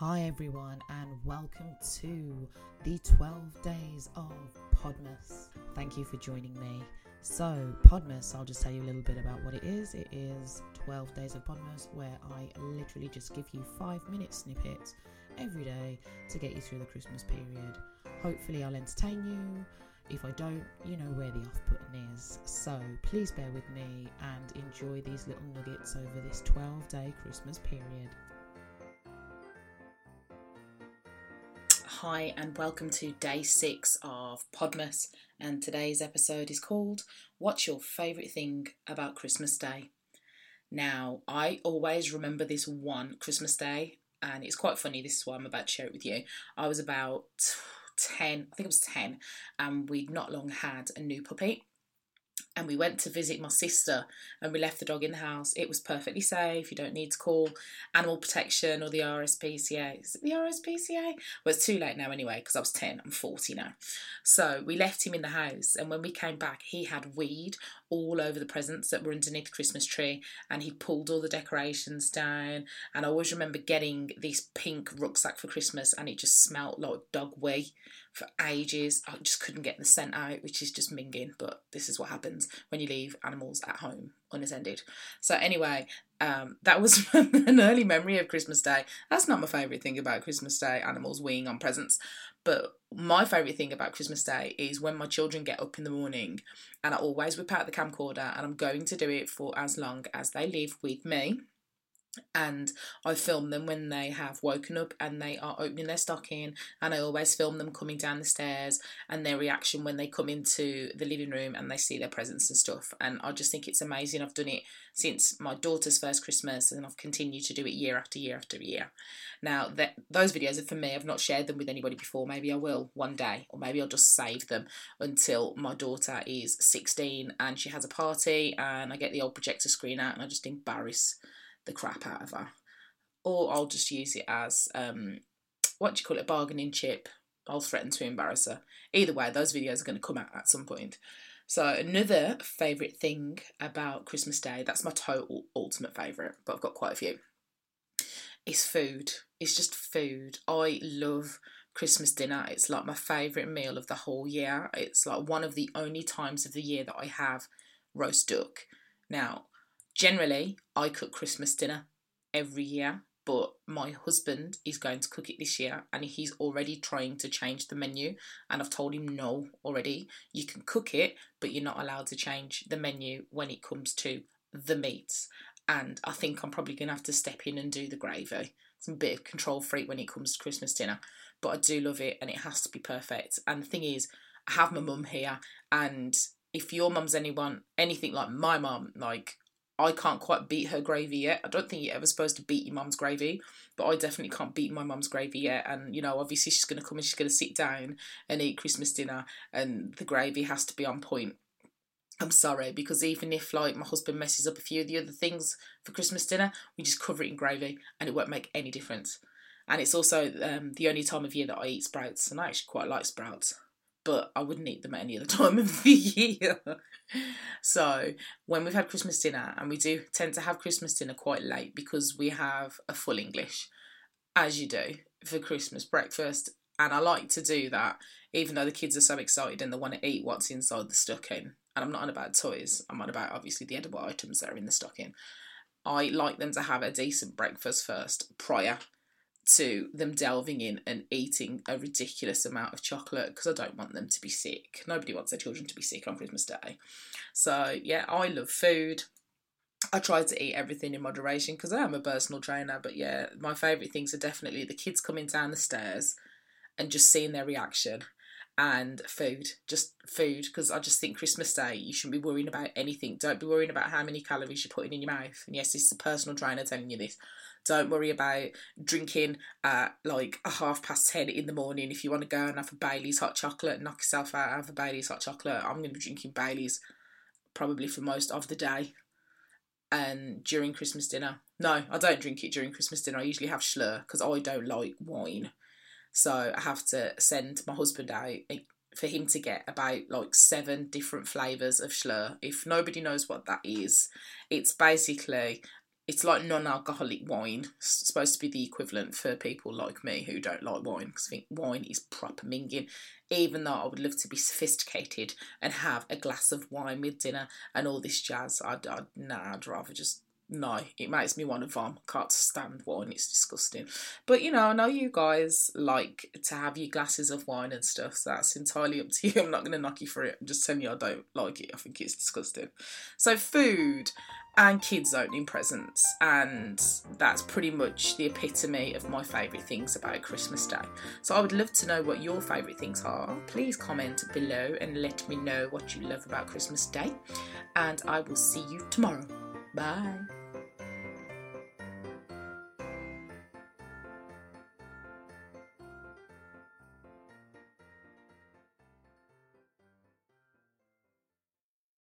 Hi, everyone, and welcome to the 12 days of Podmas. Thank you for joining me. So, Podmas, I'll just tell you a little bit about what it is. It is 12 days of Podmas where I literally just give you five minute snippets every day to get you through the Christmas period. Hopefully, I'll entertain you. If I don't, you know where the off button is. So, please bear with me and enjoy these little nuggets over this 12 day Christmas period. Hi, and welcome to day six of Podmas. And today's episode is called What's Your Favourite Thing About Christmas Day? Now, I always remember this one Christmas Day, and it's quite funny. This is why I'm about to share it with you. I was about 10, I think it was 10, and we'd not long had a new puppy and we went to visit my sister and we left the dog in the house. It was perfectly safe. You don't need to call animal protection or the RSPCA. Is it the RSPCA? Well, it's too late now anyway because I was 10. I'm 40 now. So we left him in the house and when we came back, he had weed all over the presents that were underneath the Christmas tree and he pulled all the decorations down. And I always remember getting this pink rucksack for Christmas and it just smelt like dog wee for ages. I just couldn't get the scent out, which is just minging, but this is what happens when you leave animals at home unattended. So, anyway, um, that was an early memory of Christmas Day. That's not my favourite thing about Christmas Day, animals weeing on presents. But my favourite thing about Christmas Day is when my children get up in the morning and I always whip out the camcorder and I'm going to do it for as long as they live with me and I film them when they have woken up and they are opening their stocking and I always film them coming down the stairs and their reaction when they come into the living room and they see their presents and stuff. And I just think it's amazing. I've done it since my daughter's first Christmas and I've continued to do it year after year after year. Now that those videos are for me. I've not shared them with anybody before. Maybe I will one day or maybe I'll just save them until my daughter is 16 and she has a party and I get the old projector screen out and I just embarrass the crap out of her. Or I'll just use it as, um, what do you call it, a bargaining chip. I'll threaten to embarrass her. Either way, those videos are going to come out at some point. So another favourite thing about Christmas Day, that's my total ultimate favourite, but I've got quite a few, is food. It's just food. I love Christmas dinner. It's like my favourite meal of the whole year. It's like one of the only times of the year that I have roast duck. Now, Generally, I cook Christmas dinner every year, but my husband is going to cook it this year and he's already trying to change the menu. And I've told him no already. You can cook it, but you're not allowed to change the menu when it comes to the meats. And I think I'm probably going to have to step in and do the gravy. I'm a bit of control freak when it comes to Christmas dinner, but I do love it and it has to be perfect. And the thing is, I have my mum here, and if your mum's anyone anything like my mum, like I can't quite beat her gravy yet. I don't think you're ever supposed to beat your mum's gravy, but I definitely can't beat my mum's gravy yet. And you know, obviously she's gonna come and she's gonna sit down and eat Christmas dinner, and the gravy has to be on point. I'm sorry because even if like my husband messes up a few of the other things for Christmas dinner, we just cover it in gravy and it won't make any difference. And it's also um, the only time of year that I eat sprouts, and I actually quite like sprouts but I wouldn't eat them at any other time of the year. so when we've had Christmas dinner, and we do tend to have Christmas dinner quite late because we have a full English, as you do for Christmas breakfast, and I like to do that even though the kids are so excited and they want to eat what's inside the stocking. And I'm not on about toys. I'm on about obviously the edible items that are in the stocking. I like them to have a decent breakfast first prior to them delving in and eating a ridiculous amount of chocolate because I don't want them to be sick. Nobody wants their children to be sick on Christmas Day. So, yeah, I love food. I try to eat everything in moderation because I am a personal trainer. But yeah, my favourite things are definitely the kids coming down the stairs and just seeing their reaction and food, just food, because I just think Christmas Day, you shouldn't be worrying about anything. Don't be worrying about how many calories you're putting in your mouth. And yes, this is a personal trainer telling you this. Don't worry about drinking at like a half past 10 in the morning. If you want to go and have a Bailey's hot chocolate, knock yourself out, have a Bailey's hot chocolate. I'm going to be drinking Bailey's probably for most of the day. And during Christmas dinner, no, I don't drink it during Christmas dinner. I usually have Shloer because I don't like wine. So I have to send my husband out eh, for him to get about like seven different flavours of Shloer. If nobody knows what that is, it's basically it's like non-alcoholic wine. It's supposed to be the equivalent for people like me who don't like wine because I think wine is proper minging. Even though I would love to be sophisticated and have a glass of wine with dinner and all this jazz, I'd, I'd nah, I'd rather just no, it makes me want to vom. Can't stand wine. It's disgusting. But you know, I know you guys like to have your glasses of wine and stuff. So that's entirely up to you. I'm not going to knock you for it. I'm just telling you I don't like it. I think it's disgusting. So food and kids opening presents, and that's pretty much the epitome of my favourite things about Christmas Day. So I would love to know what your favourite things are. Please comment below and let me know what you love about Christmas Day, and I will see you tomorrow. Bye.